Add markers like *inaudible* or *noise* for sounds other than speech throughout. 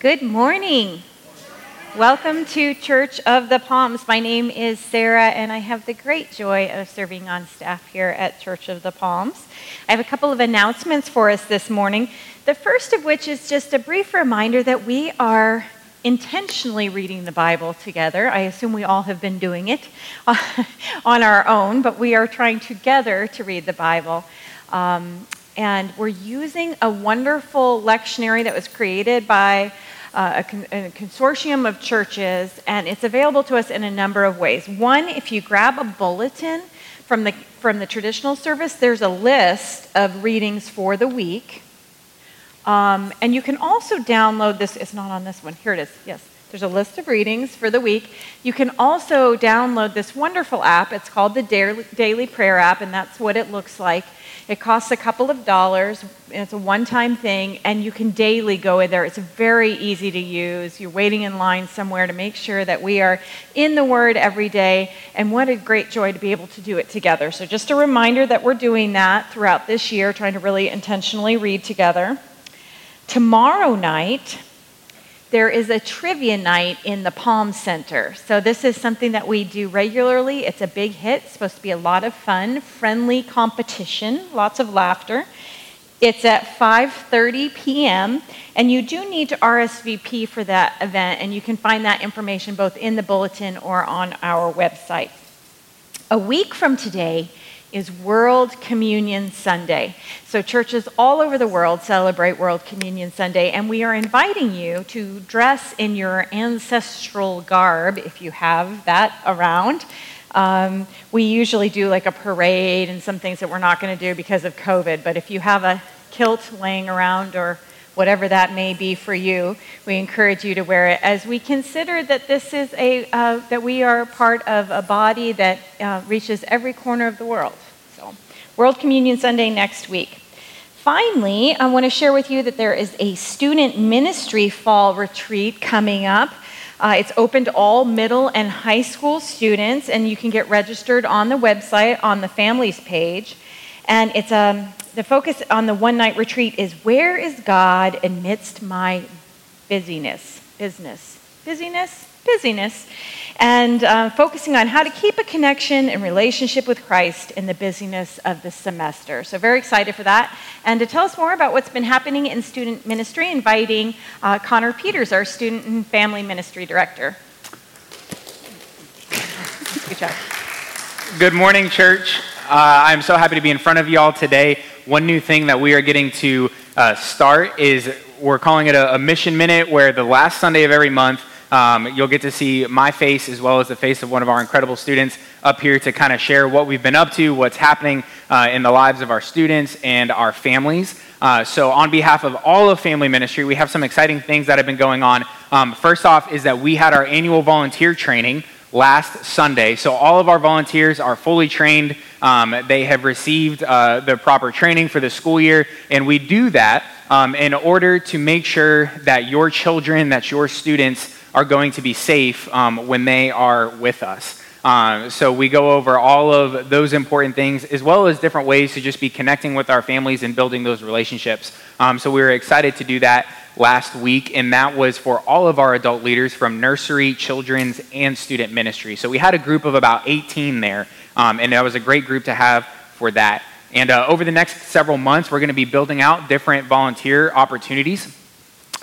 Good morning. Welcome to Church of the Palms. My name is Sarah, and I have the great joy of serving on staff here at Church of the Palms. I have a couple of announcements for us this morning. The first of which is just a brief reminder that we are intentionally reading the Bible together. I assume we all have been doing it *laughs* on our own, but we are trying together to read the Bible. Um, and we're using a wonderful lectionary that was created by uh, a, con- a, consortium of churches, and it's available to us in a number of ways. One, if you grab a bulletin from the, from the traditional service, there's a list of readings for the week. Um, and you can also download this, it's not on this one, here it is, yes. There's a list of readings for the week. You can also download this wonderful app. It's called the Daily Prayer app, and that's what it looks like. It costs a couple of dollars. And it's a one time thing, and you can daily go in there. It's very easy to use. You're waiting in line somewhere to make sure that we are in the Word every day, and what a great joy to be able to do it together. So, just a reminder that we're doing that throughout this year, trying to really intentionally read together. Tomorrow night, there is a trivia night in the Palm Center. So this is something that we do regularly. It's a big hit. It's supposed to be a lot of fun, friendly competition, lots of laughter. It's at 5:30 p.m. and you do need to RSVP for that event and you can find that information both in the bulletin or on our website. A week from today, is World Communion Sunday. So, churches all over the world celebrate World Communion Sunday, and we are inviting you to dress in your ancestral garb if you have that around. Um, we usually do like a parade and some things that we're not going to do because of COVID, but if you have a kilt laying around or whatever that may be for you, we encourage you to wear it as we consider that this is a, uh, that we are part of a body that uh, reaches every corner of the world. So, World Communion Sunday next week. Finally, I want to share with you that there is a student ministry fall retreat coming up. Uh, it's open to all middle and high school students, and you can get registered on the website on the families page. And it's um, the focus on the one night retreat is where is God amidst my busyness? Business. Busyness? Busyness. And uh, focusing on how to keep a connection and relationship with Christ in the busyness of the semester. So, very excited for that. And to tell us more about what's been happening in student ministry, inviting uh, Connor Peters, our student and family ministry director. Good job. Good morning, church. Uh, I'm so happy to be in front of you all today. One new thing that we are getting to uh, start is we're calling it a, a, mission minute, where the last Sunday of every month, um, you'll get to see my face as well as the face of one of our incredible students up here to kind of share what we've been up to, what's happening uh, in the lives of our students and our families. Uh, so, on behalf of all of Family Ministry, we have some exciting things that have been going on. Um, first off, is that we had our annual volunteer training last Sunday. So, all of our volunteers are fully trained. Um, they have received uh, the proper training for the school year, and we do that um, in order to make sure that your children, that your students are going to be safe um, when they are with us. Uh, so we go over all of those important things, as well as different ways to just be connecting with our families and building those relationships. Um, so we were excited to do that last week, and that was for all of our adult leaders from nursery, children's, and student ministry. So we had a group of about 18 there, um, and that was a great group to have for that. And uh, over the next several months, we're going to be building out different volunteer opportunities.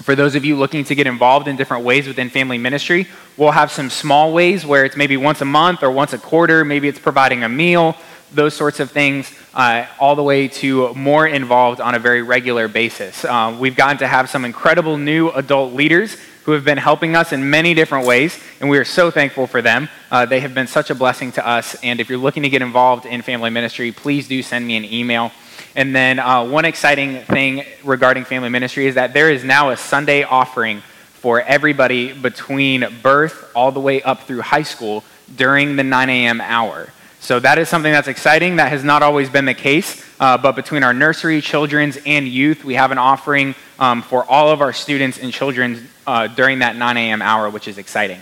For those of you looking to get involved in different ways within family ministry, we'll have some small ways where it's maybe once a month or once a quarter, maybe it's providing a meal, those sorts of things, uh, all the way to more involved on a very regular basis. Uh, we've gotten to have some incredible new adult leaders who have been helping us in many different ways, and we are so thankful for them. Uh, they have been such a blessing to us, and if you're looking to get involved in family ministry, please do send me an email. And then, uh, one exciting thing regarding family ministry is that there is now a Sunday offering for everybody between birth all the way up through high school during the 9 a.m. hour. So that is something that's exciting. That has not always been the case. Uh, but between our nursery, children's, and youth, we have an offering um, for all of our students and children uh, during that 9 a.m. hour, which is exciting.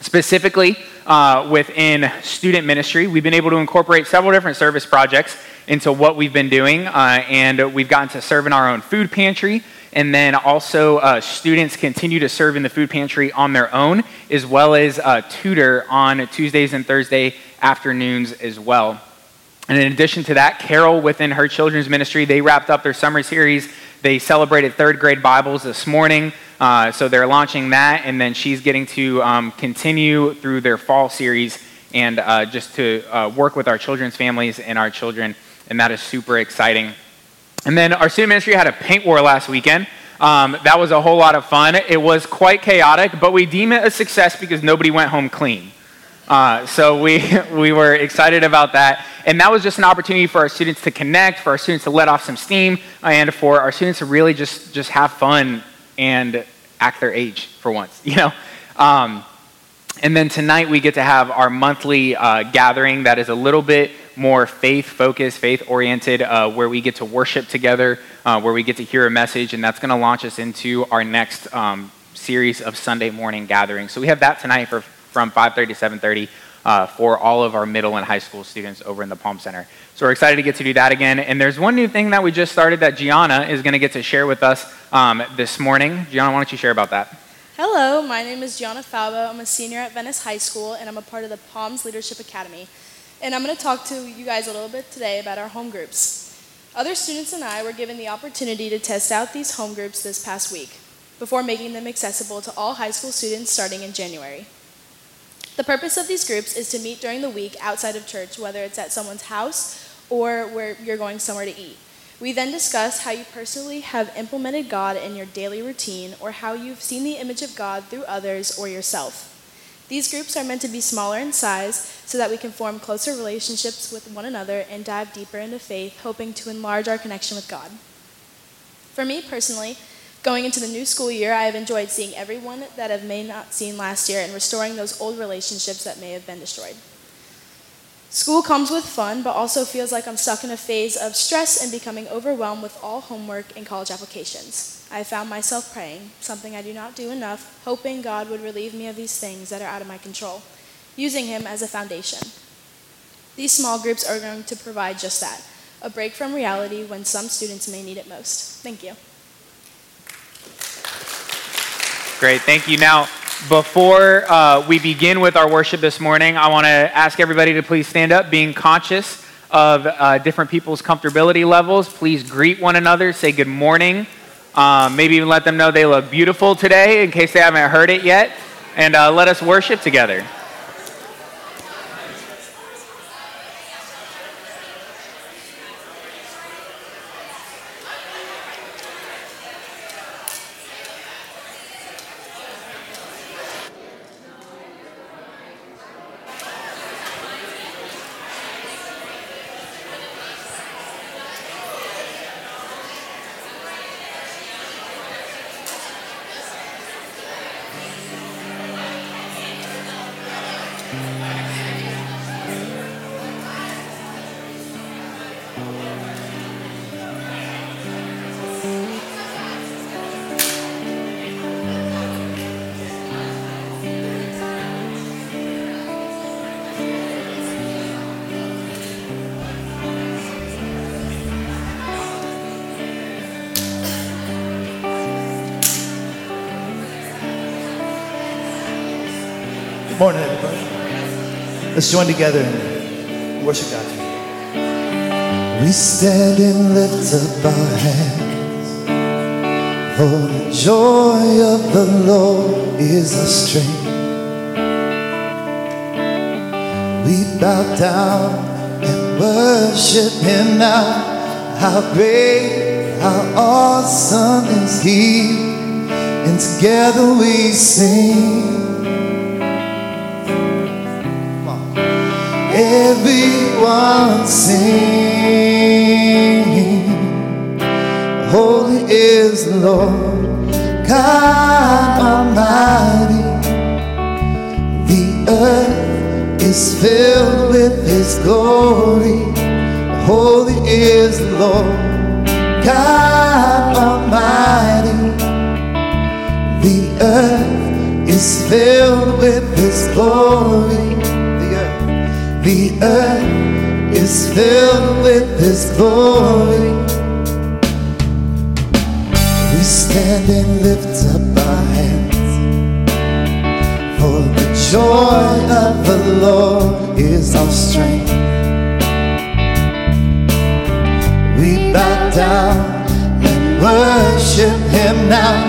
Specifically, uh, within student ministry, we've been able to incorporate several different service projects into what we've been doing, uh, and we've gotten to serve in our own food pantry And then also, uh, students continue to serve in the food pantry on their own, as well as uh, tutor on Tuesdays and Thursday afternoons as well. And in addition to that, Carol, within her children's ministry, they wrapped up their summer series. They celebrated third grade Bibles this morning. Uh, so they're launching that, and then she's getting to um, continue through their fall series and uh, just to uh, work with our children's families and our children, and that is super exciting. And then our student ministry had a paint war last weekend. Um, that was a whole lot of fun. It was quite chaotic, but we deem it a success because nobody went home clean. Uh, so we, *laughs* we were excited about that. And that was just an opportunity for our students to connect, for our students to let off some steam, and for our students to really just, just have fun and act their age for once, *laughs* you know? Um, and then tonight we get to have our monthly uh, gathering that is a little bit more faith focused, faith oriented, uh, where we get to worship together, uh, where we get to hear a message, and that's going to launch us into our next um, series of Sunday morning gatherings. So we have that tonight for, from 5:30 to 7:30 uh, for all of our middle and high school students over in the Palm Center. So we're excited to get to do that again. And there's one new thing that we just started that Gianna is going to get to share with us um, this morning. Gianna, why don't you share about that? Hello, my name is Gianna Falbo. I'm a senior at Venice High School, and I'm a part of the Palms Leadership Academy. And I'm going to talk to you guys a little bit today about our home groups. Other students and I were given the opportunity to test out these home groups this past week before making them accessible to all high school students starting in January. The purpose of these groups is to meet during the week outside of church, whether it's at someone's house or where you're going somewhere to eat. We then discuss how you personally have implemented God in your daily routine or how you've seen the image of God through others or yourself. These groups are meant to be smaller in size so that we can form closer relationships with one another and dive deeper into faith, hoping to enlarge our connection with God. For me personally, Going into the new school year, I have enjoyed seeing everyone that I may not seen last year and restoring those old relationships that may have been destroyed. School comes with fun, but also feels like I'm stuck in a phase of stress and becoming overwhelmed with all homework and college applications. I found myself praying, something I do not do enough, hoping God would relieve me of these things that are out of my control, using Him as a foundation. These small groups are going to provide just that a break from reality when some students may need it most. Thank you. Great, thank you. Now, before uh, we begin with our worship this morning, I want to ask everybody to please stand up, being conscious of uh, different people's comfortability levels. Please greet one another, say good morning. Um, maybe even let them know they look beautiful today in case they haven't heard it yet. And uh, let us worship together. Morning, everybody. Let's join together and worship God. We stand and lift up our hands. For the joy of the Lord is our strength. We bow down and worship Him now. How great, how awesome is He. And together we sing. Everyone sing. Holy is the Lord, God Almighty. The earth is filled with His glory. Holy is the Lord, God Almighty. The earth is filled with His glory. The earth is filled with His glory. We stand and lift up our hands. For the joy of the Lord is our strength. We bow down and worship Him now.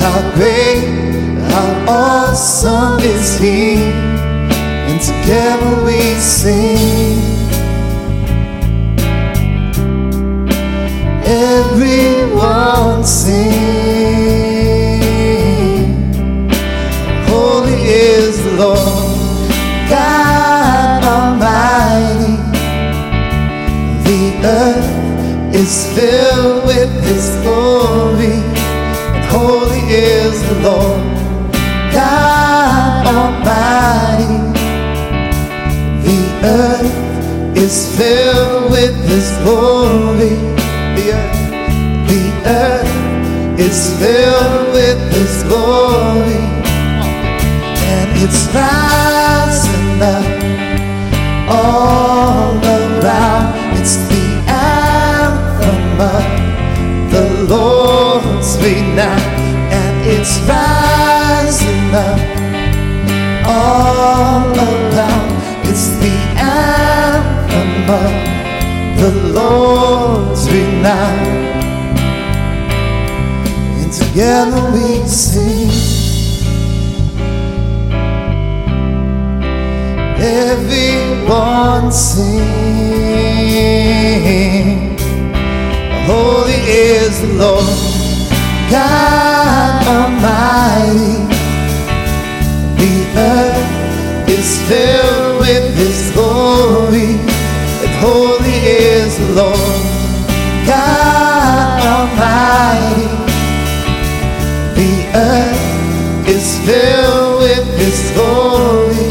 How great, how awesome is He. Together we sing. Everyone sing. Holy is the Lord, God Almighty. The earth is filled with His glory. And holy is the Lord, earth is filled with His glory. The earth, the earth is filled with His glory, and it's rising up all around. It's the anthem of the Lord's renown, and it's rising up all around. Of the Lord's renown. And together we sing. Everyone sing. Holy is the Lord, God Almighty. The earth is filled with His glory holy is the Lord God Almighty. The earth is filled with His glory.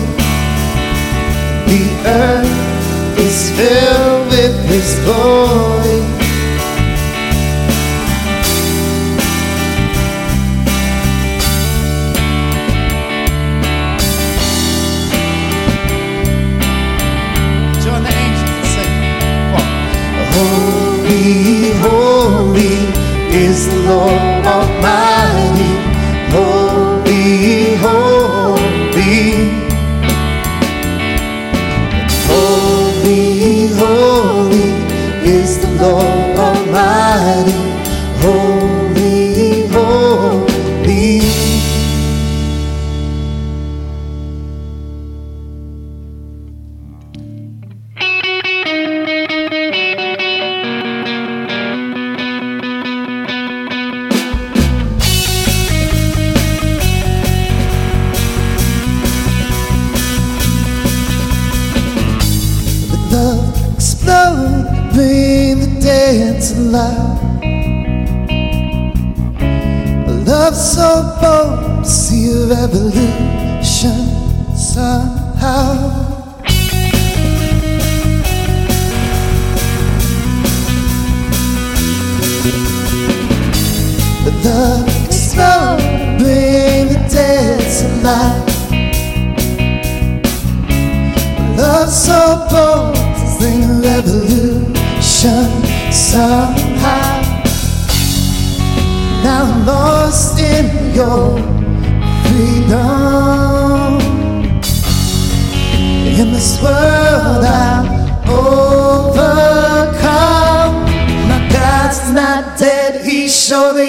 The earth is filled with His glory.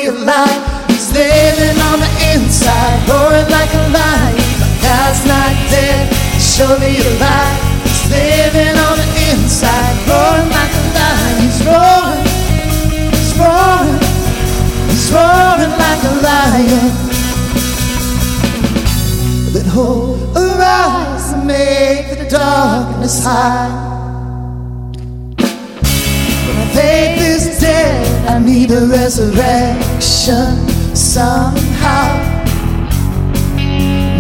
Alive. He's living on the inside, roaring like a lion. God's not dead, surely alive. He's living on the inside, roaring like a lion. He's roaring, He's roaring, He's roaring like a lion. Then hope arise and make the darkness hide. Need a resurrection somehow.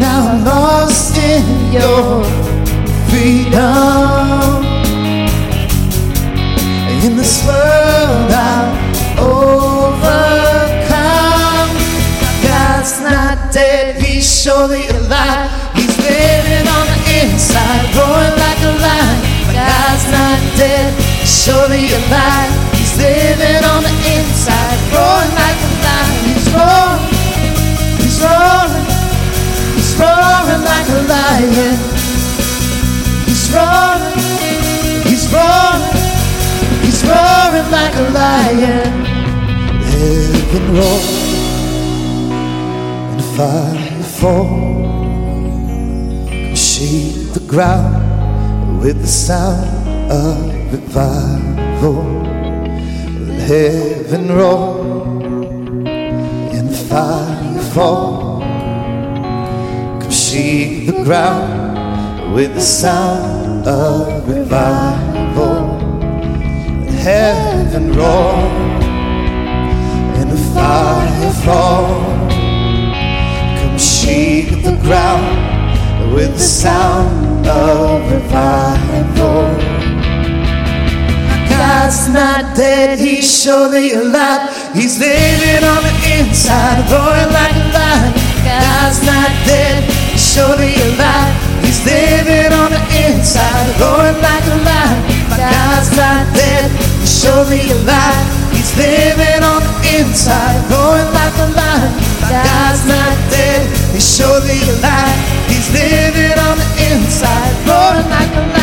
Now I'm lost in your freedom. In this world I'm overcome. God's not dead, He's surely alive. He's living on the inside, roaring like a lion. God's not dead, surely alive. Living on the inside, roaring like a lion. He's roaring, he's roaring, he's roaring like a lion. He's roaring, he's roaring, he's roaring like a lion. Heaven roar and fire falls, Come shake the ground with the sound of revival. Heaven roar and fire fall. Come shake the ground with the sound of revival. Heaven roar and the fire fall. Come shake the ground with the sound of revival. God's not dead, he's surely alive. He's living on the inside, roaring like a lion. God's not dead, he's surely alive. He's living on the inside, roaring like a lion. My God's not dead, he's surely alive. He's living on the inside, roaring like a lion. My God's not dead, he's surely alive. He's living on the inside, roaring like a lion.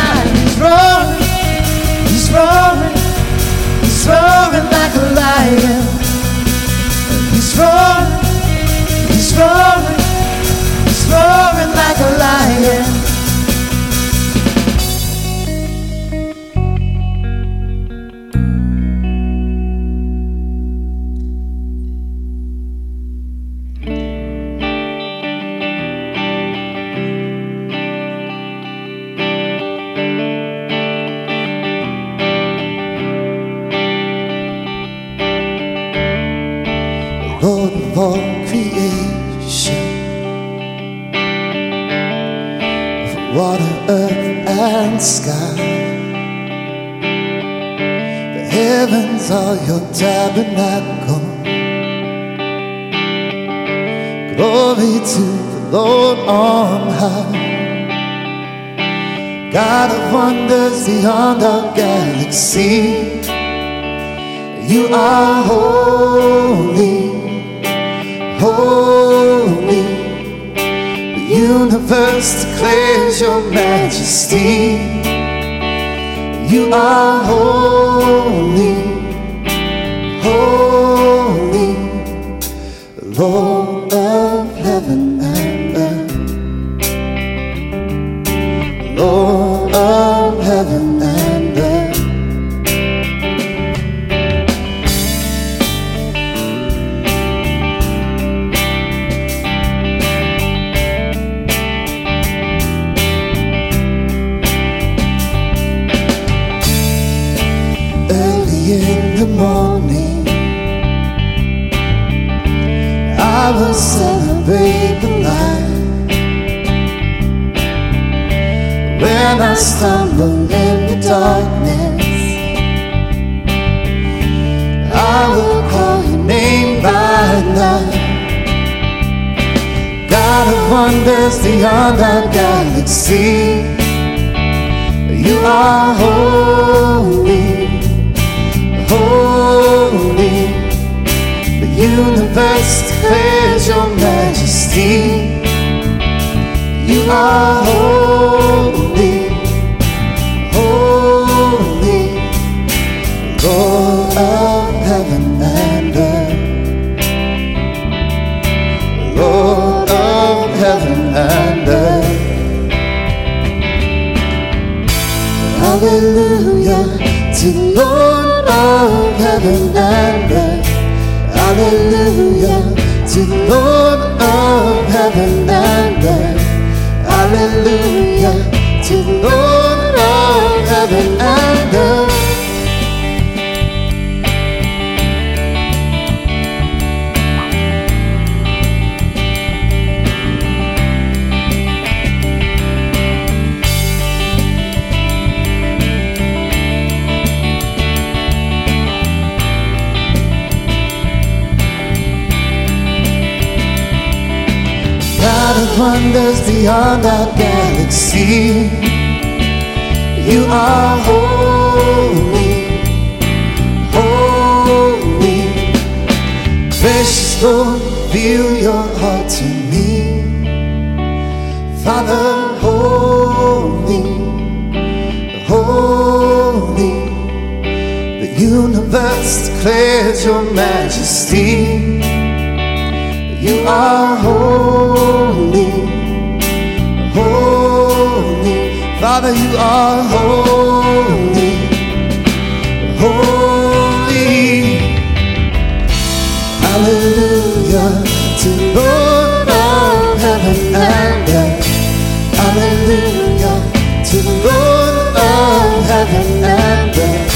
God of wonders beyond our galaxy. You are holy, holy. The universe declares your majesty. You are holy, holy. Lord I stumble in the darkness, I will call your name by night. God of wonders beyond our galaxy. You are holy, holy. The universe declares your majesty. You are holy, of heaven and earth. Lord of heaven and earth. Hallelujah to Lord of heaven and earth. Hallelujah to Lord of heaven and earth. Hallelujah to Lord of heaven and earth. Wonders beyond our galaxy. You are holy, holy. Precious Lord, reveal your heart to me. Father, holy, holy. The universe declares your majesty. You are holy, Father, you are holy, holy. Hallelujah to Lord of heaven and earth. Hallelujah to Lord of heaven and earth.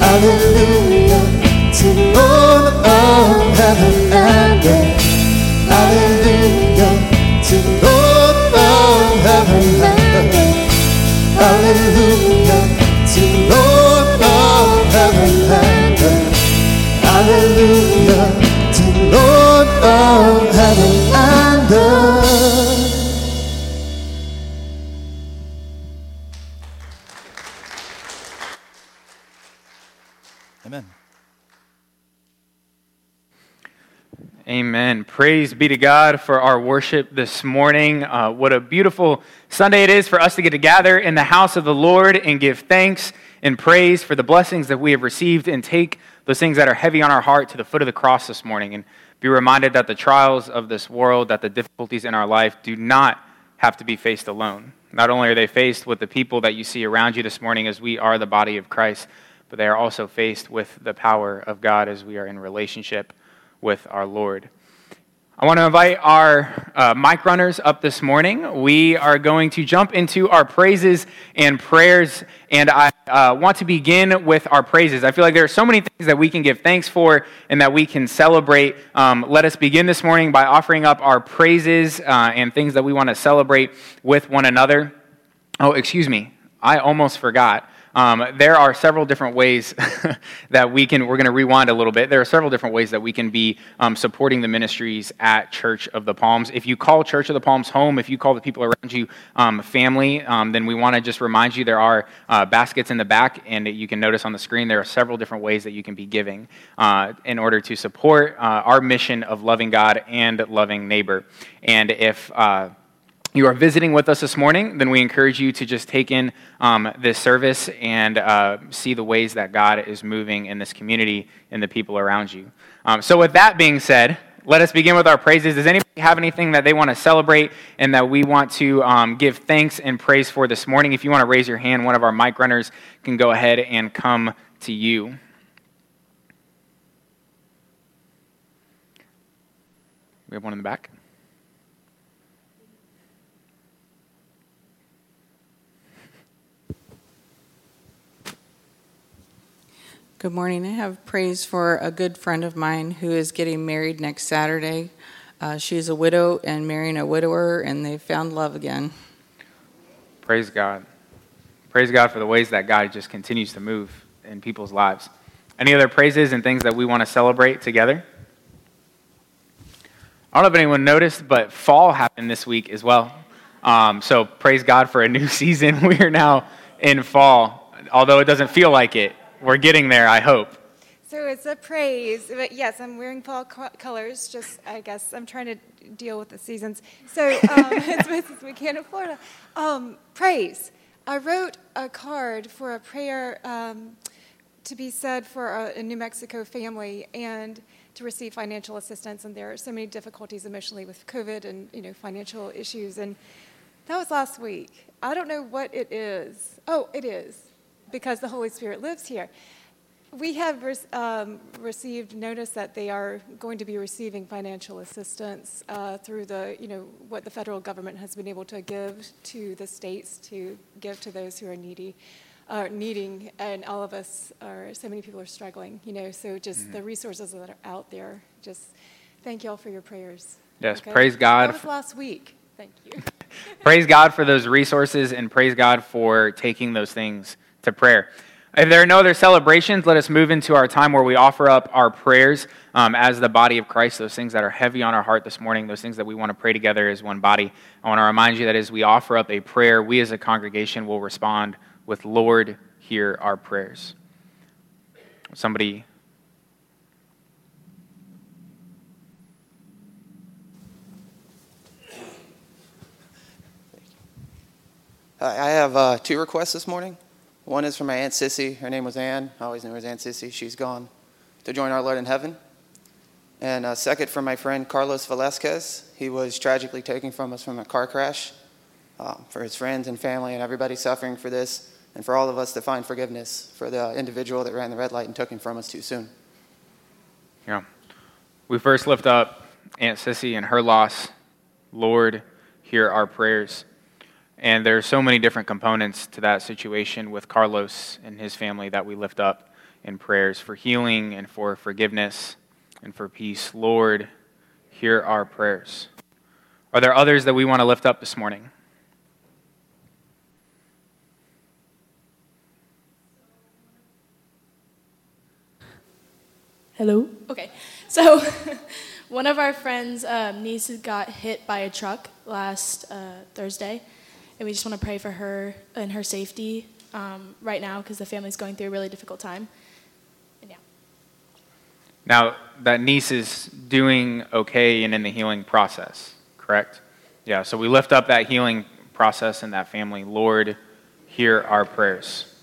Hallelujah Hallelujah Amen. Praise be to God for our worship this morning. Uh, what a beautiful Sunday it is for us to get to gather in the house of the Lord and give thanks and praise for the blessings that we have received and take those things that are heavy on our heart to the foot of the cross this morning and be reminded that the trials of this world, that the difficulties in our life do not have to be faced alone. Not only are they faced with the people that you see around you this morning as we are the body of Christ, but they are also faced with the power of God as we are in relationship with our Lord. I want to invite our uh, mic runners up this morning. We are going to jump into our praises and prayers, and I uh, want to begin with our praises. I feel like there are so many things that we can give thanks for and that we can celebrate. Um, let us begin this morning by offering up our praises uh, and things that we want to celebrate with one another. Oh, excuse me, I almost forgot. Um, there are several different ways *laughs* that we can, we're going to rewind a little bit. There are several different ways that we can be um, supporting the ministries at Church of the Palms. If you call Church of the Palms home, if you call the people around you um, family, um, then we want to just remind you there are uh, baskets in the back, and you can notice on the screen there are several different ways that you can be giving uh, in order to support uh, our mission of loving God and loving neighbor. And if uh, you are visiting with us this morning, then we encourage you to just take in um, this service and uh, see the ways that God is moving in this community and the people around you. Um, so, with that being said, let us begin with our praises. Does anybody have anything that they want to celebrate and that we want to um, give thanks and praise for this morning? If you want to raise your hand, one of our mic runners can go ahead and come to you. We have one in the back. Good morning. I have praise for a good friend of mine who is getting married next Saturday. Uh, she's a widow and marrying a widower, and they found love again. Praise God. Praise God for the ways that God just continues to move in people's lives. Any other praises and things that we want to celebrate together? I don't know if anyone noticed, but fall happened this week as well. Um, so praise God for a new *laughs* season. We are now in fall, although it doesn't feel like it. We're getting there, I hope. So it's a praise, but yes, I'm wearing fall co- colors. Just, I guess, I'm trying to deal with the seasons. So um, it's Mrs. McCann of Florida. Um, praise. I wrote a card for a prayer um, to be said for a, a New Mexico family and to receive financial assistance. And there are so many difficulties emotionally with COVID and you know financial issues. And that was last week. I don't know what it is. Oh, it is because the Holy Spirit lives here. We have um, received notice that they are going to be receiving financial assistance uh, through the, you know, what the federal government has been able to give to the states to give to those who are needy, uh, needing, and all of us are, so many people are struggling, you know, so just mm-hmm. the resources that are out there, just thank you all for your prayers. Yes, okay? praise God. That was last week. Thank you. *laughs* praise God for those resources and praise God for taking those things to prayer. If there are no other celebrations, let us move into our time where we offer up our prayers um, as the body of Christ, those things that are heavy on our heart this morning, those things that we want to pray together as one body. I want to remind you that as we offer up a prayer, we as a congregation will respond with, Lord, hear our prayers. Somebody. I have uh, two requests this morning. One is from my Aunt Sissy. Her name was Ann. I always knew her as Aunt Sissy. She's gone. to join our Lord in heaven. And uh, second, for my friend Carlos Velasquez. He was tragically taken from us from a car crash. Uh, for his friends and family and everybody suffering for this, and for all of us to find forgiveness for the individual that ran the red light and took him from us too soon. Yeah. We first lift up Aunt Sissy and her loss. Lord, hear our prayers. And there are so many different components to that situation with Carlos and his family that we lift up in prayers for healing and for forgiveness and for peace. Lord, hear our prayers. Are there others that we want to lift up this morning? Hello. Okay. So, *laughs* one of our friends' um, nieces got hit by a truck last uh, Thursday, and we just want to pray for her and her safety um, right now because the family's going through a really difficult time. And yeah. Now, that niece is doing okay and in the healing process, correct? Yeah, so we lift up that healing process and that family. Lord, hear our prayers.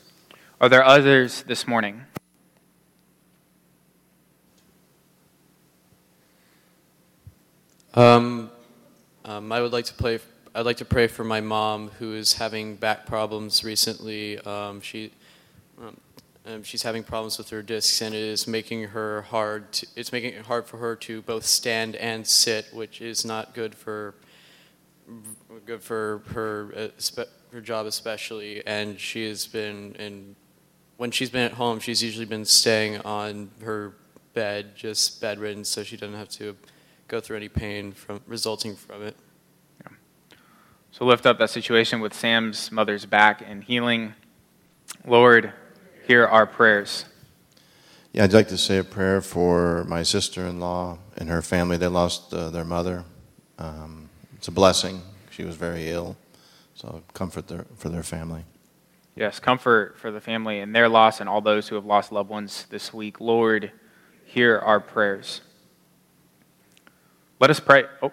Are there others this morning? Um, um, I would like to play. I'd like to pray for my mom who is having back problems recently. Um, she, um, um, she's having problems with her discs, and it is making her hard. To, it's making it hard for her to both stand and sit, which is not good for good for her uh, her job especially. And she has been in when she's been at home, she's usually been staying on her bed, just bedridden, so she doesn't have to go through any pain from resulting from it. So lift up that situation with Sam's mother's back and healing. Lord, hear our prayers. Yeah, I'd like to say a prayer for my sister-in-law and her family. They lost uh, their mother. Um, it's a blessing. She was very ill, so comfort their, for their family. Yes, comfort for the family and their loss and all those who have lost loved ones this week. Lord, hear our prayers. Let us pray. Oh,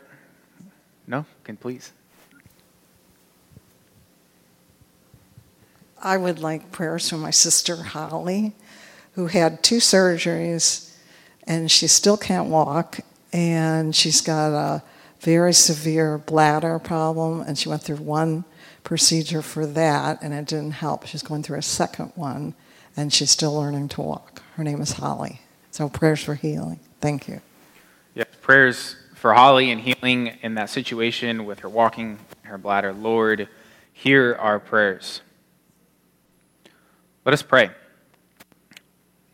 no, can please. I would like prayers for my sister Holly, who had two surgeries and she still can't walk, and she's got a very severe bladder problem, and she went through one procedure for that, and it didn't help. She's going through a second one, and she's still learning to walk. Her name is Holly. So prayers for healing. Thank you. Yes, prayers for Holly and healing in that situation with her walking, her bladder. Lord, hear our prayers. Let us pray.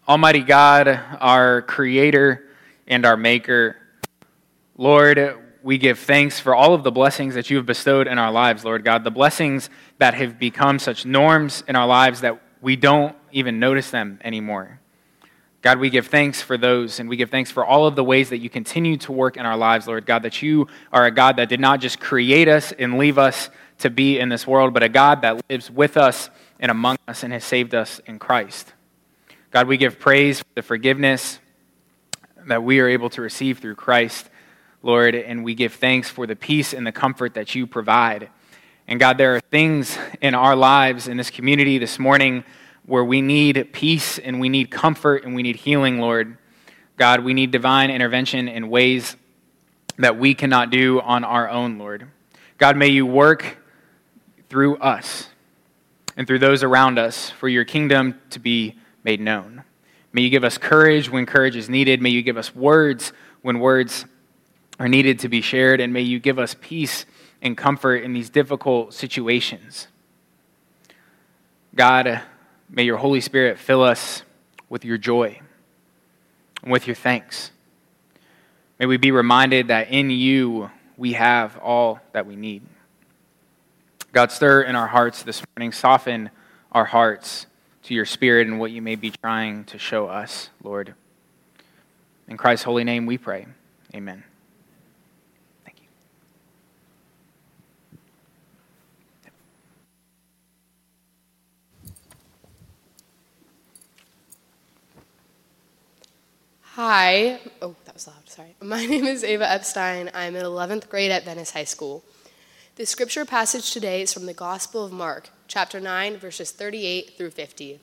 Almighty God, our Creator and our Maker, Lord, we give thanks for all of the blessings that you have bestowed in our lives, Lord God, the blessings that have become such norms in our lives that we don't even notice them anymore. God, we give thanks for those, and we give thanks for all of the ways that you continue to work in our lives, Lord God, that you are a God that did not just create us and leave us to be in this world, but a God that lives with us and among us and has saved us in Christ. God, we give praise for the forgiveness that we are able to receive through Christ, Lord, and we give thanks for the peace and the comfort that you provide. And God, there are things in our lives in this community this morning where we need peace and we need comfort and we need healing, Lord. God, we need divine intervention in ways that we cannot do on our own, Lord. God, may you work through us and through those around us for your kingdom to be made known. May you give us courage when courage is needed. May you give us words when words are needed to be shared. And may you give us peace and comfort in these difficult situations. God, may your Holy Spirit fill us with your joy and with your thanks. May we be reminded that in you we have all that we need. God, stir in our hearts this morning, soften our hearts to your spirit and what you may be trying to show us, Lord. In Christ's holy name we pray. Amen. Thank you. Hi. Oh, that was loud. Sorry. My *laughs* name is Ava Epstein. I'm in 11th grade at Venice High School. The scripture passage today is from the Gospel of Mark, chapter 9, verses 38 through 50.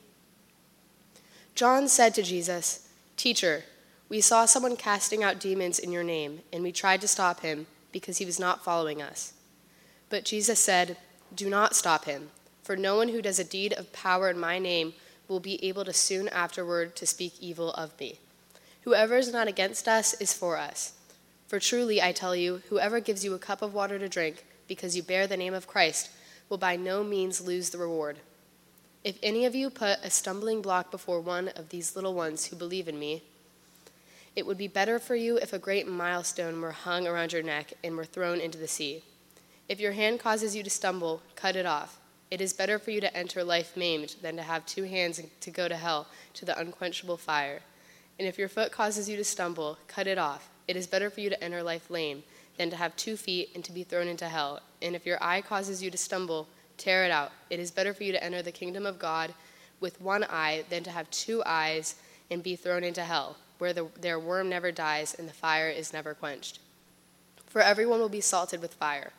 John said to Jesus, Teacher, we saw someone casting out demons in your name, and we tried to stop him because he was not following us. But Jesus said, Do not stop him, for no one who does a deed of power in my name will be able to soon afterward to speak evil of me. Whoever is not against us is for us. For truly I tell you, whoever gives you a cup of water to drink because you bear the name of Christ will by no means lose the reward. If any of you put a stumbling block before one of these little ones who believe in me, it would be better for you if a great milestone were hung around your neck and were thrown into the sea. If your hand causes you to stumble, cut it off. It is better for you to enter life maimed than to have two hands and to go to hell, to the unquenchable fire. And if your foot causes you to stumble, cut it off. It is better for you to enter life lame than to have two feet and to be thrown into hell. And if your eye causes you to stumble, tear it out. It is better for you to enter the kingdom of God with one eye than to have two eyes and be thrown into hell, where the, their worm never dies and the fire is never quenched. For everyone will be salted with fire.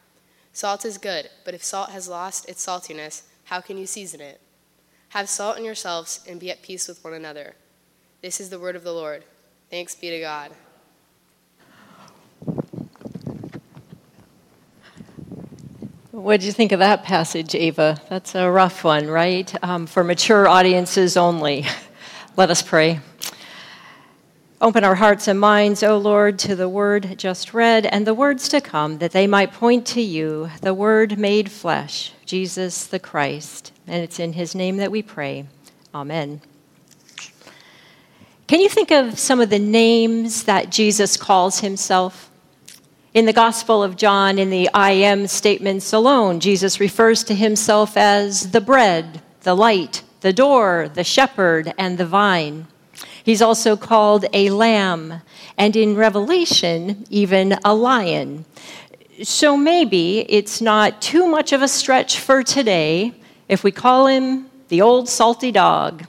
Salt is good, but if salt has lost its saltiness, how can you season it? Have salt in yourselves and be at peace with one another. This is the word of the Lord. Thanks be to God. What did you think of that passage, Ava? That's a rough one, right? Um, for mature audiences only. *laughs* Let us pray. Open our hearts and minds, O Lord, to the word just read and the words to come, that they might point to you, the word made flesh, Jesus the Christ. And it's in his name that we pray. Amen. Can you think of some of the names that Jesus calls himself? In the Gospel of John, in the I am statements alone, Jesus refers to himself as the bread, the light, the door, the shepherd, and the vine. He's also called a lamb, and in Revelation, even a lion. So maybe it's not too much of a stretch for today if we call him the old salty dog.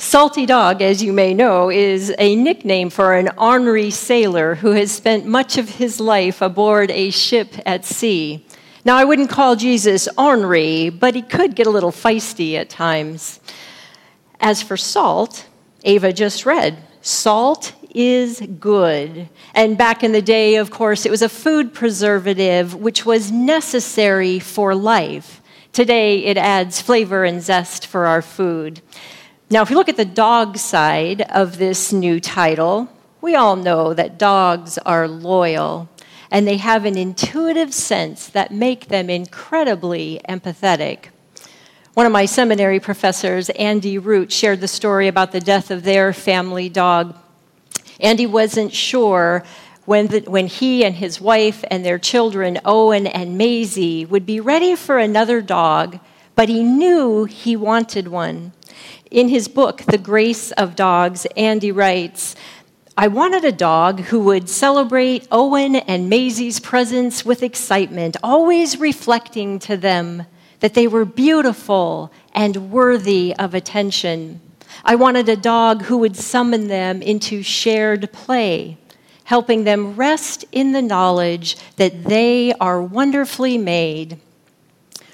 Salty Dog, as you may know, is a nickname for an ornery sailor who has spent much of his life aboard a ship at sea. Now, I wouldn't call Jesus ornery, but he could get a little feisty at times. As for salt, Ava just read, salt is good. And back in the day, of course, it was a food preservative which was necessary for life. Today, it adds flavor and zest for our food. Now, if you look at the dog side of this new title, we all know that dogs are loyal and they have an intuitive sense that make them incredibly empathetic. One of my seminary professors, Andy Root, shared the story about the death of their family dog. Andy wasn't sure when, the, when he and his wife and their children, Owen and Maisie, would be ready for another dog, but he knew he wanted one. In his book, The Grace of Dogs, Andy writes, I wanted a dog who would celebrate Owen and Maisie's presence with excitement, always reflecting to them that they were beautiful and worthy of attention. I wanted a dog who would summon them into shared play, helping them rest in the knowledge that they are wonderfully made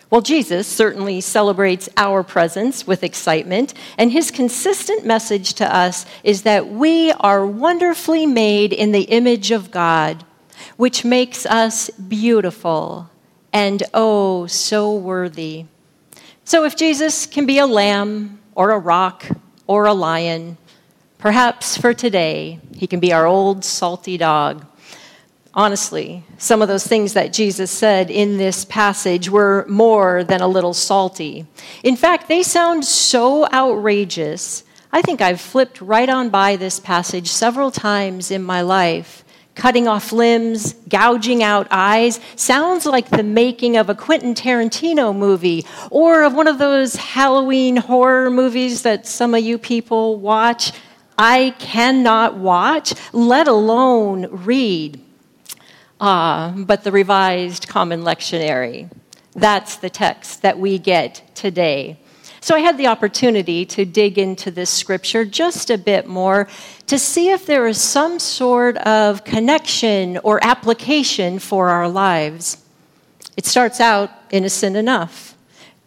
well, Jesus certainly celebrates our presence with excitement, and his consistent message to us is that we are wonderfully made in the image of God, which makes us beautiful and oh, so worthy. So, if Jesus can be a lamb or a rock or a lion, perhaps for today, he can be our old salty dog honestly, some of those things that Jesus said in this passage were more than a little salty. In fact, they sound so outrageous. I think I've flipped right on by this passage several times in my life. Cutting off limbs, gouging out eyes, sounds like the making of a Quentin Tarantino movie or of one of those Halloween horror movies that some of you people watch. I cannot watch, let alone read uh, but the Revised Common Lectionary. That's the text that we get today. So I had the opportunity to dig into this scripture just a bit more to see if there is some sort of connection or application for our lives. It starts out innocent enough.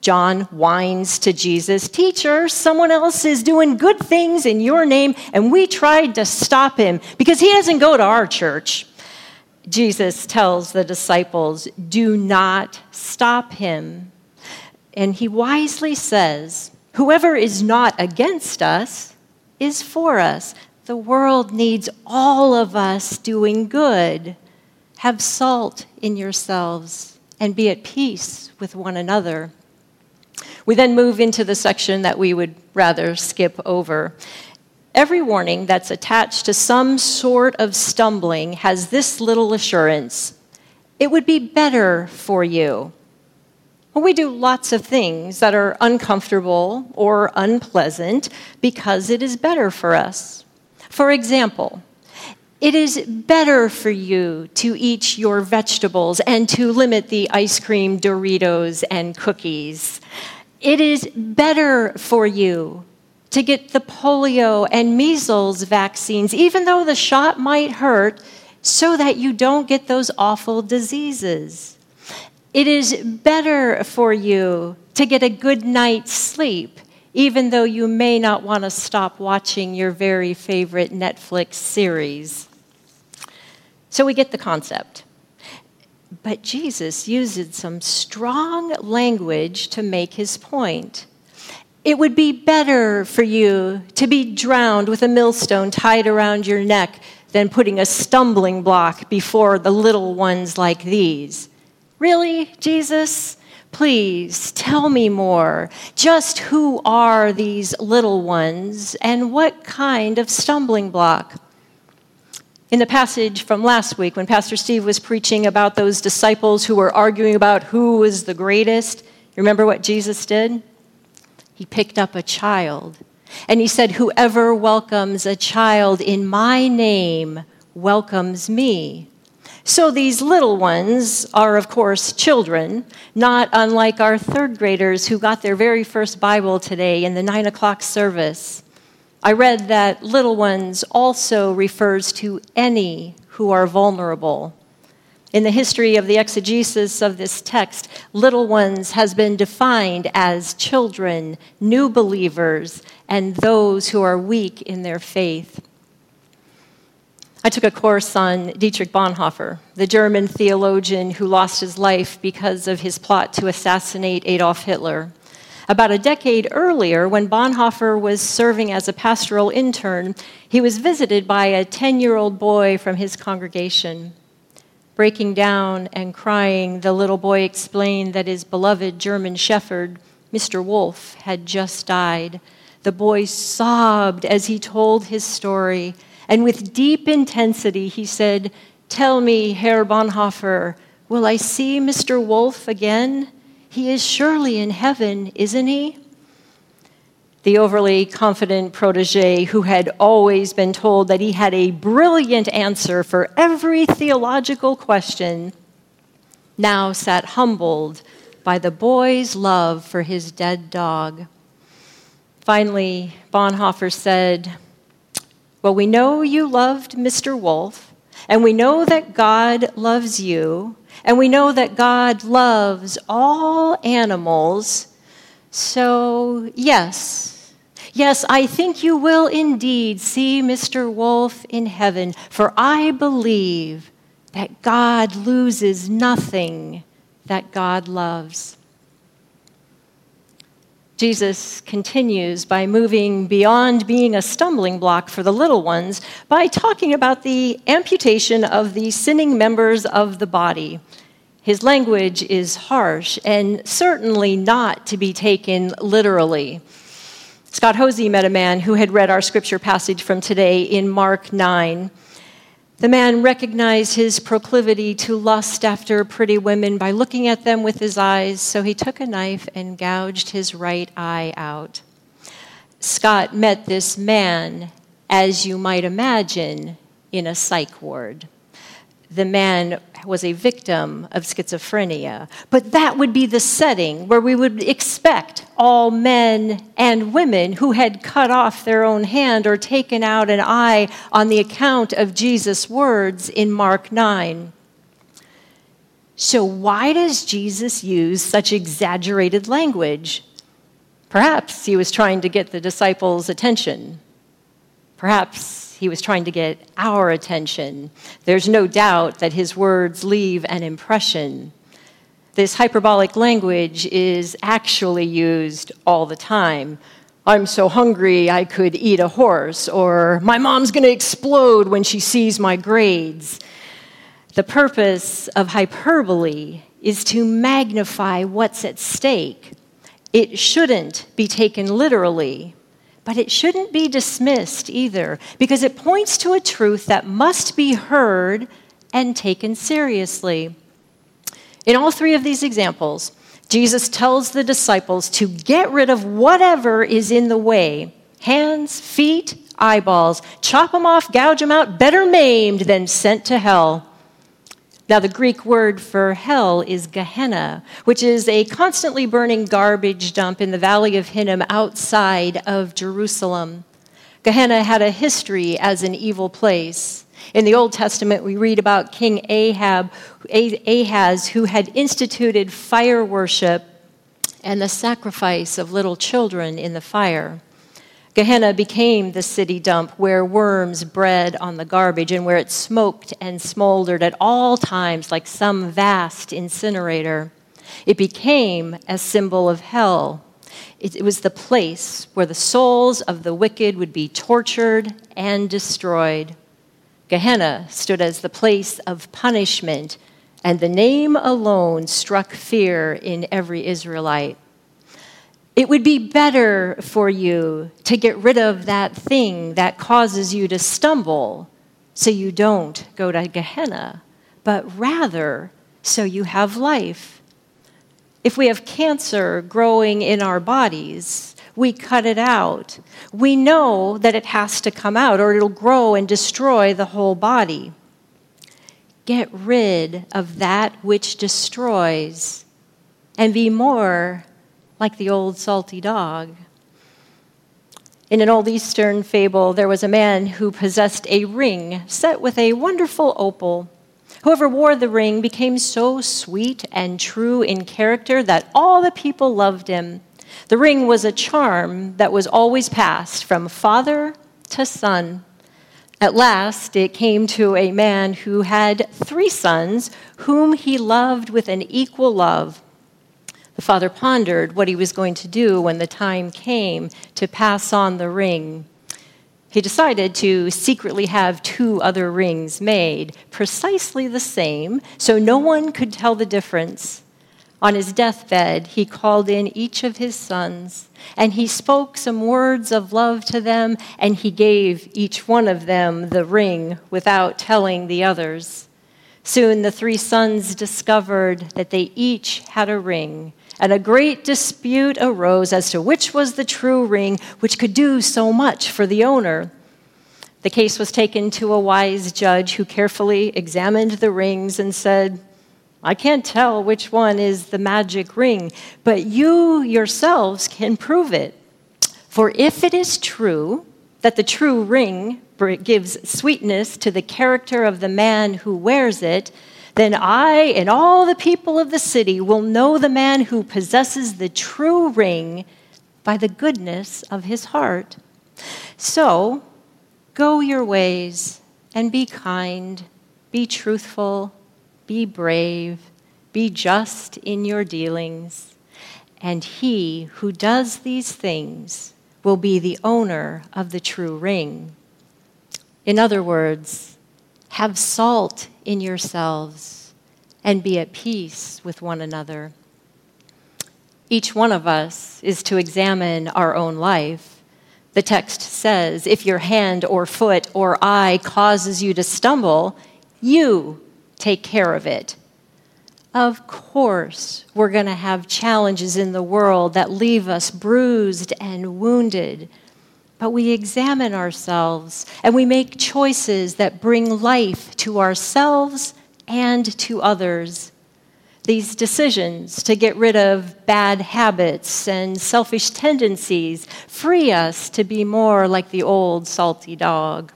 John whines to Jesus, Teacher, someone else is doing good things in your name, and we tried to stop him because he doesn't go to our church. Jesus tells the disciples, Do not stop him. And he wisely says, Whoever is not against us is for us. The world needs all of us doing good. Have salt in yourselves and be at peace with one another. We then move into the section that we would rather skip over. Every warning that's attached to some sort of stumbling has this little assurance it would be better for you. Well, we do lots of things that are uncomfortable or unpleasant because it is better for us. For example, it is better for you to eat your vegetables and to limit the ice cream, Doritos, and cookies. It is better for you to get the polio and measles vaccines, even though the shot might hurt, so that you don't get those awful diseases. It is better for you to get a good night's sleep, even though you may not want to stop watching your very favorite Netflix series. So we get the concept. But Jesus uses some strong language to make his point. It would be better for you to be drowned with a millstone tied around your neck than putting a stumbling block before the little ones like these. Really, Jesus? Please tell me more. Just who are these little ones and what kind of stumbling block? In the passage from last week, when Pastor Steve was preaching about those disciples who were arguing about who was the greatest, remember what Jesus did? He picked up a child. And he said, Whoever welcomes a child in my name welcomes me. So these little ones are, of course, children, not unlike our third graders who got their very first Bible today in the nine o'clock service. I read that little ones also refers to any who are vulnerable. In the history of the exegesis of this text, little ones has been defined as children, new believers, and those who are weak in their faith. I took a course on Dietrich Bonhoeffer, the German theologian who lost his life because of his plot to assassinate Adolf Hitler. About a decade earlier, when Bonhoeffer was serving as a pastoral intern, he was visited by a 10 year old boy from his congregation. Breaking down and crying, the little boy explained that his beloved German shepherd, Mr. Wolf, had just died. The boy sobbed as he told his story, and with deep intensity he said, Tell me, Herr Bonhoeffer, will I see Mr. Wolf again? He is surely in heaven, isn't he? The overly confident protege who had always been told that he had a brilliant answer for every theological question, now sat humbled by the boy's love for his dead dog. Finally, Bonhoeffer said, Well, we know you loved Mr. Wolf, and we know that God loves you, and we know that God loves all animals. So, yes, yes, I think you will indeed see Mr. Wolf in heaven, for I believe that God loses nothing that God loves. Jesus continues by moving beyond being a stumbling block for the little ones by talking about the amputation of the sinning members of the body. His language is harsh and certainly not to be taken literally. Scott Hoezee met a man who had read our scripture passage from today in Mark 9. The man recognized his proclivity to lust after pretty women by looking at them with his eyes, so he took a knife and gouged his right eye out. Scott met this man, as you might imagine, in a psych ward the man was a victim of schizophrenia. But that would be the setting where we would expect all men and women who had cut off their own hand or taken out an eye on the account of Jesus' words in Mark 9. So, why does Jesus use such exaggerated language? Perhaps he was trying to get the disciples' attention. Perhaps he was trying to get our attention. There's no doubt that his words leave an impression. This hyperbolic language is actually used all the time. I'm so hungry I could eat a horse, or my mom's going to explode when she sees my grades. The purpose of hyperbole is to magnify what's at stake. It shouldn't be taken literally, but it shouldn't be dismissed either, because it points to a truth that must be heard and taken seriously. In all three of these examples, Jesus tells the disciples to get rid of whatever is in the way hands, feet, eyeballs, chop them off, gouge them out, better maimed than sent to hell. Now, the Greek word for hell is Gehenna, which is a constantly burning garbage dump in the valley of Hinnom outside of Jerusalem. Gehenna had a history as an evil place. In the Old Testament, we read about King Ahab, Ahaz, who had instituted fire worship and the sacrifice of little children in the fire. Gehenna became the city dump where worms bred on the garbage and where it smoked and smoldered at all times like some vast incinerator. It became a symbol of hell. It, was the place where the souls of the wicked would be tortured and destroyed. Gehenna stood as the place of punishment, and the name alone struck fear in every Israelite. It would be better for you to get rid of that thing that causes you to stumble so you don't go to Gehenna, but rather so you have life. If we have cancer growing in our bodies, we cut it out. We know that it has to come out or it'll grow and destroy the whole body. Get rid of that which destroys and be more like the old salty dog. In an old Eastern fable, there was a man who possessed a ring set with a wonderful opal. Whoever wore the ring became so sweet and true in character that all the people loved him. The ring was a charm that was always passed from father to son. At last, it came to a man who had three sons whom he loved with an equal love. The father pondered what he was going to do when the time came to pass on the ring. He decided to secretly have two other rings made, precisely the same, so no one could tell the difference. On his deathbed, he called in each of his sons, and he spoke some words of love to them, and he gave each one of them the ring without telling the others. Soon the three sons discovered that they each had a ring, and a great dispute arose as to which was the true ring which could do so much for the owner. The case was taken to a wise judge who carefully examined the rings and said, I can't tell which one is the magic ring, but you yourselves can prove it. For if it is true that the true ring gives sweetness to the character of the man who wears it, then I and all the people of the city will know the man who possesses the true ring by the goodness of his heart. So go your ways and be kind, be truthful, be brave, be just in your dealings. And he who does these things will be the owner of the true ring. In other words, have salt in yourselves and be at peace with one another. Each one of us is to examine our own life. The text says if your hand or foot or eye causes you to stumble, you take care of it. Of course, we're going to have challenges in the world that leave us bruised and wounded but we examine ourselves and we make choices that bring life to ourselves and to others. These decisions to get rid of bad habits and selfish tendencies free us to be more like the old salty dog.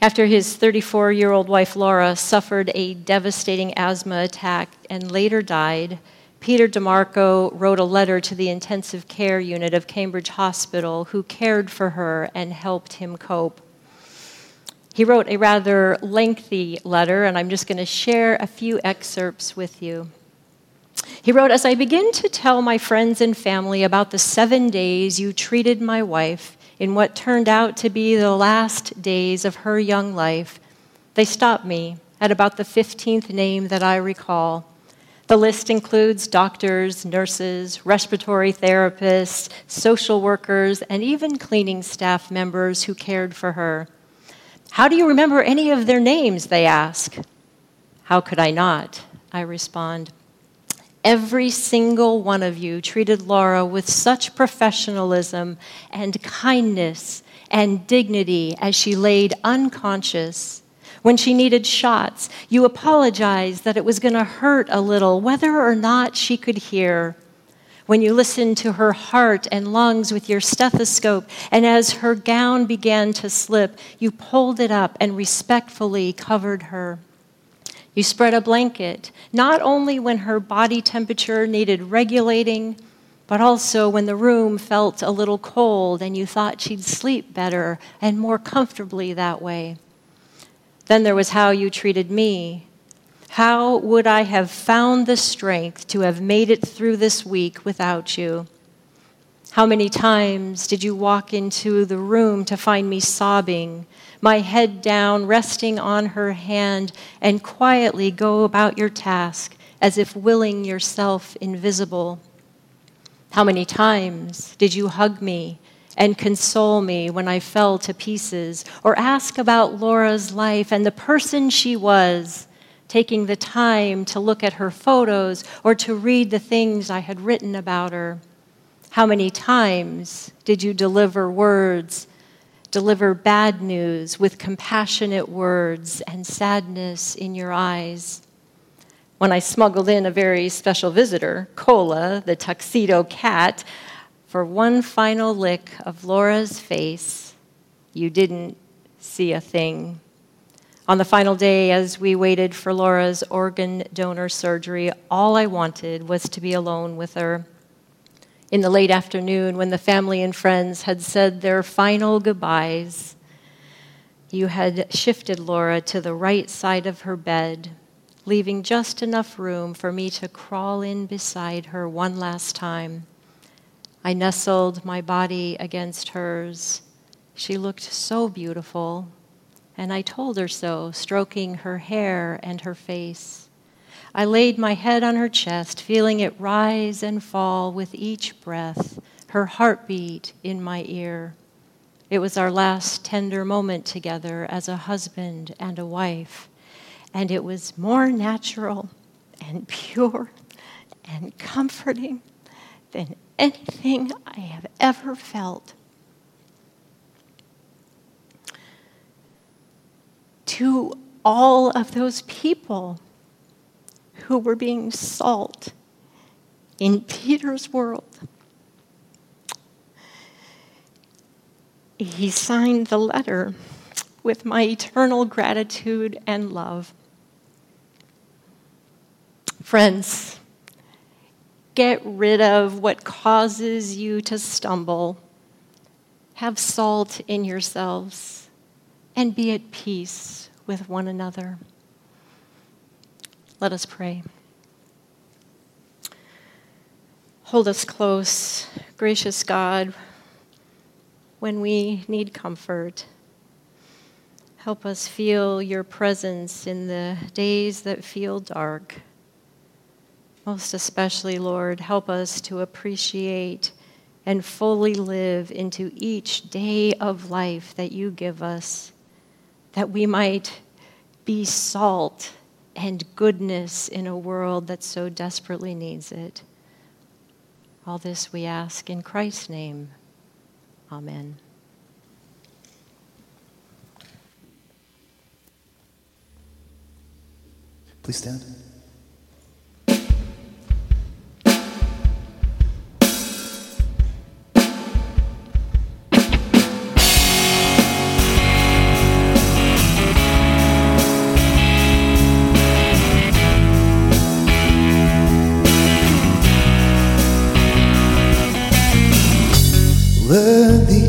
After his 34 year old wife Laura suffered a devastating asthma attack and later died, Peter DeMarco wrote a letter to the intensive care unit of Cambridge Hospital, who cared for her and helped him cope. He wrote a rather lengthy letter, and I'm just going to share a few excerpts with you. He wrote As I begin to tell my friends and family about the seven days you treated my wife in what turned out to be the last days of her young life, they stop me at about the 15th name that I recall. The list includes doctors, nurses, respiratory therapists, social workers, and even cleaning staff members who cared for her. How do you remember any of their names? They ask. How could I not? I respond. Every single one of you treated Laura with such professionalism and kindness and dignity as she laid unconscious when she needed shots, you apologized that it was going to hurt a little, whether or not she could hear. When you listened to her heart and lungs with your stethoscope, and as her gown began to slip, you pulled it up and respectfully covered her. You spread a blanket, not only when her body temperature needed regulating, but also when the room felt a little cold and you thought she'd sleep better and more comfortably that way. Then there was how you treated me. How would I have found the strength to have made it through this week without you? How many times did you walk into the room to find me sobbing, my head down, resting on her hand, and quietly go about your task as if willing yourself invisible? How many times did you hug me and console me when I fell to pieces, or ask about Laura's life and the person she was, taking the time to look at her photos or to read the things I had written about her. How many times did you deliver words, deliver bad news with compassionate words and sadness in your eyes? When I smuggled in a very special visitor, Cola, the tuxedo cat, for one final lick of Laura's face, you didn't see a thing. On the final day, as we waited for Laura's organ donor surgery, all I wanted was to be alone with her. In the late afternoon, when the family and friends had said their final goodbyes, you had shifted Laura to the right side of her bed, leaving just enough room for me to crawl in beside her one last time. I nestled my body against hers. She looked so beautiful, and I told her so, stroking her hair and her face. I laid my head on her chest, feeling it rise and fall with each breath, her heartbeat in my ear. It was our last tender moment together as a husband and a wife, and it was more natural and *laughs* pure and comforting than anything I have ever felt. To all of those people who were being salt in Peter's world. He signed the letter with my eternal gratitude and love. Friends, Get rid of what causes you to stumble. Have salt in yourselves and be at peace with one another. Let us pray. Hold us close, gracious God, when we need comfort. Help us feel your presence in the days that feel dark. Most especially, Lord, help us to appreciate and fully live into each day of life that you give us, that we might be salt and goodness in a world that so desperately needs it. All this we ask in Christ's name. Amen. Please stand.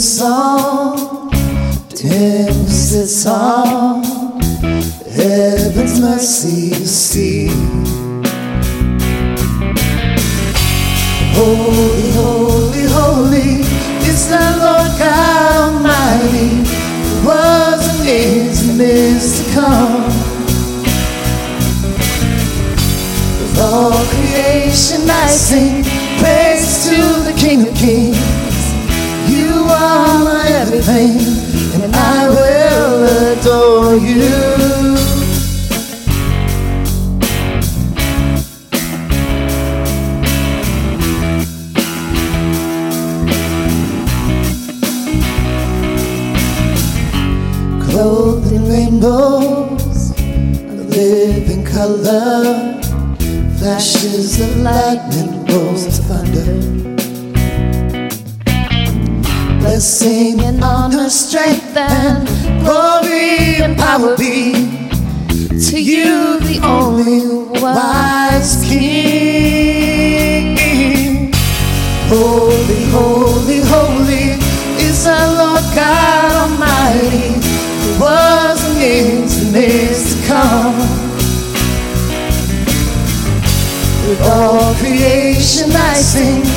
Song to Him who heaven's mercy seat. Holy, holy, holy is the Lord God Almighty, was and is and is to come. With all creation I sing praise to the King of Kings. Everything, and I will adore you. clothed in rainbows, a living color, flashes of lightning, rolls of thunder. Blessing and honor, strength and glory and power be to you, the only wise King. Holy, holy, holy is our Lord God Almighty, who was and is and is to come. With all creation I sing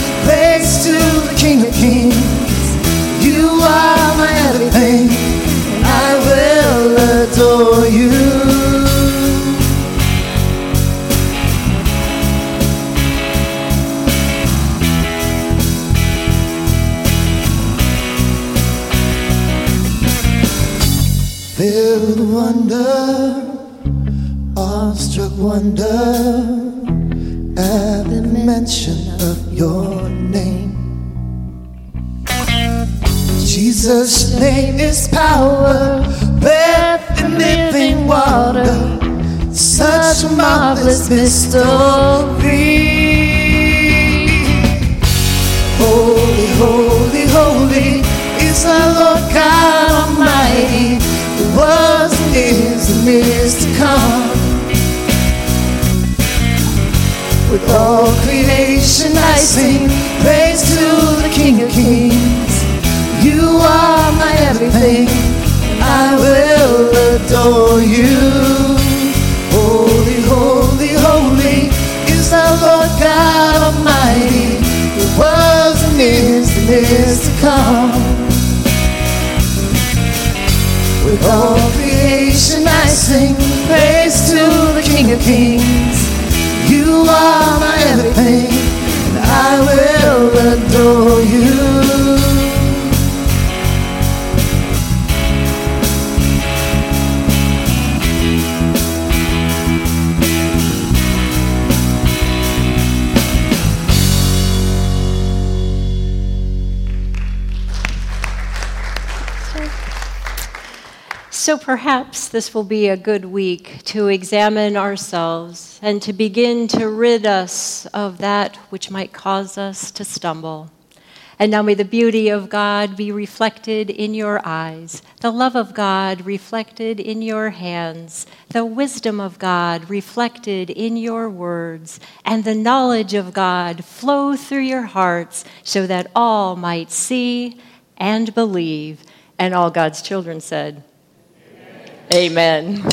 wonder the mention of your name. Jesus' name is power, breath and living water. Such a marvelous mystery. Holy, holy, holy is our Lord God Almighty, who was and is and is to come. With all creation I sing praise to the King of Kings. You are my everything, I will adore you. Holy, holy, holy is our Lord God Almighty, who was and is and is to come. With all creation I sing praise to the King of Kings. You are my everything, and I will adore you. So perhaps this will be a good week to examine ourselves and to begin to rid us of that which might cause us to stumble. And now may the beauty of God be reflected in your eyes, the love of God reflected in your hands, the wisdom of God reflected in your words, and the knowledge of God flow through your hearts so that all might see and believe. And all God's children said, Amen.